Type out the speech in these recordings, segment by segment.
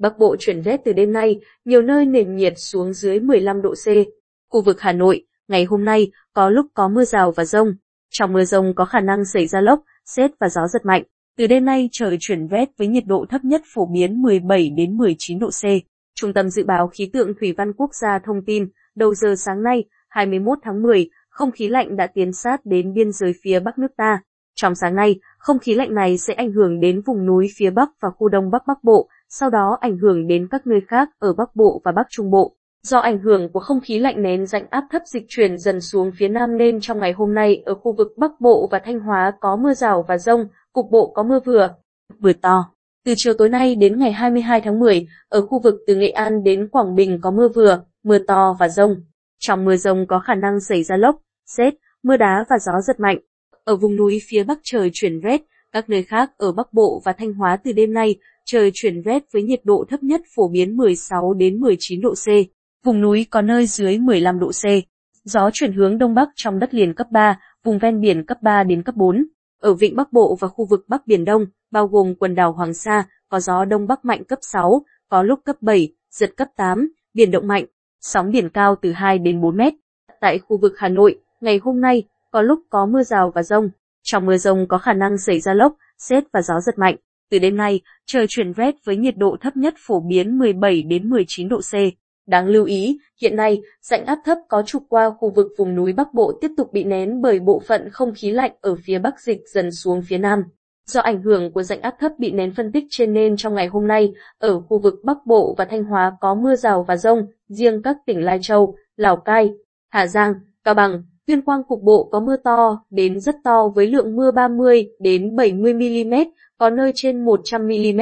Bắc Bộ chuyển rét từ đêm nay, nhiều nơi nền nhiệt xuống dưới 15 độ C. Khu vực Hà Nội, ngày hôm nay, có lúc có mưa rào và rông. Trong mưa rông có khả năng xảy ra lốc, xét và gió giật mạnh. Từ đêm nay trời chuyển rét với nhiệt độ thấp nhất phổ biến 17 đến 19 độ C. Trung tâm Dự báo Khí tượng Thủy văn Quốc gia thông tin, đầu giờ sáng nay, 21 tháng 10, không khí lạnh đã tiến sát đến biên giới phía Bắc nước ta. Trong sáng nay, không khí lạnh này sẽ ảnh hưởng đến vùng núi phía Bắc và khu Đông Bắc Bắc Bộ, sau đó ảnh hưởng đến các nơi khác ở Bắc Bộ và Bắc Trung Bộ. Do ảnh hưởng của không khí lạnh nén rãnh áp thấp dịch chuyển dần xuống phía Nam nên trong ngày hôm nay ở khu vực Bắc Bộ và Thanh Hóa có mưa rào và rông, cục bộ có mưa vừa, vừa to. Từ chiều tối nay đến ngày 22 tháng 10, ở khu vực từ Nghệ An đến Quảng Bình có mưa vừa, mưa to và rông. Trong mưa rông có khả năng xảy ra lốc, xét, mưa đá và gió giật mạnh. Ở vùng núi phía Bắc trời chuyển rét, các nơi khác ở Bắc Bộ và Thanh Hóa từ đêm nay, trời chuyển rét với nhiệt độ thấp nhất phổ biến 16 đến 19 độ C. Vùng núi có nơi dưới 15 độ C. Gió chuyển hướng đông bắc trong đất liền cấp 3, vùng ven biển cấp 3 đến cấp 4. Ở vịnh Bắc Bộ và khu vực Bắc Biển Đông, bao gồm quần đảo Hoàng Sa, có gió đông bắc mạnh cấp 6, có lúc cấp 7, giật cấp 8, biển động mạnh, sóng biển cao từ 2 đến 4 mét. Tại khu vực Hà Nội, ngày hôm nay, có lúc có mưa rào và rông. Trong mưa rông có khả năng xảy ra lốc, xét và gió giật mạnh. Từ đêm nay, trời chuyển rét với nhiệt độ thấp nhất phổ biến 17 đến 19 độ C. Đáng lưu ý, hiện nay, rãnh áp thấp có trục qua khu vực vùng núi Bắc Bộ tiếp tục bị nén bởi bộ phận không khí lạnh ở phía Bắc dịch dần xuống phía Nam. Do ảnh hưởng của rãnh áp thấp bị nén phân tích trên nên trong ngày hôm nay, ở khu vực Bắc Bộ và Thanh Hóa có mưa rào và rông, riêng các tỉnh Lai Châu, Lào Cai, Hà Giang, Cao Bằng, Tuyên Quang cục bộ có mưa to đến rất to với lượng mưa 30 đến 70 mm, có nơi trên 100 mm.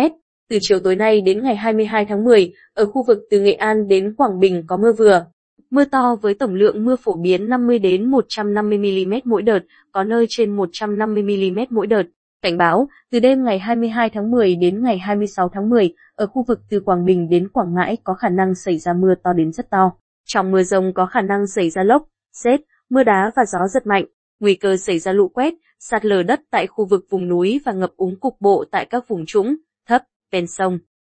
Từ chiều tối nay đến ngày 22 tháng 10, ở khu vực từ Nghệ An đến Quảng Bình có mưa vừa. Mưa to với tổng lượng mưa phổ biến 50 đến 150 mm mỗi đợt, có nơi trên 150 mm mỗi đợt. Cảnh báo, từ đêm ngày 22 tháng 10 đến ngày 26 tháng 10, ở khu vực từ Quảng Bình đến Quảng Ngãi có khả năng xảy ra mưa to đến rất to. Trong mưa rông có khả năng xảy ra lốc, xét, mưa đá và gió giật mạnh, nguy cơ xảy ra lũ quét, sạt lở đất tại khu vực vùng núi và ngập úng cục bộ tại các vùng trũng, thấp, ven sông.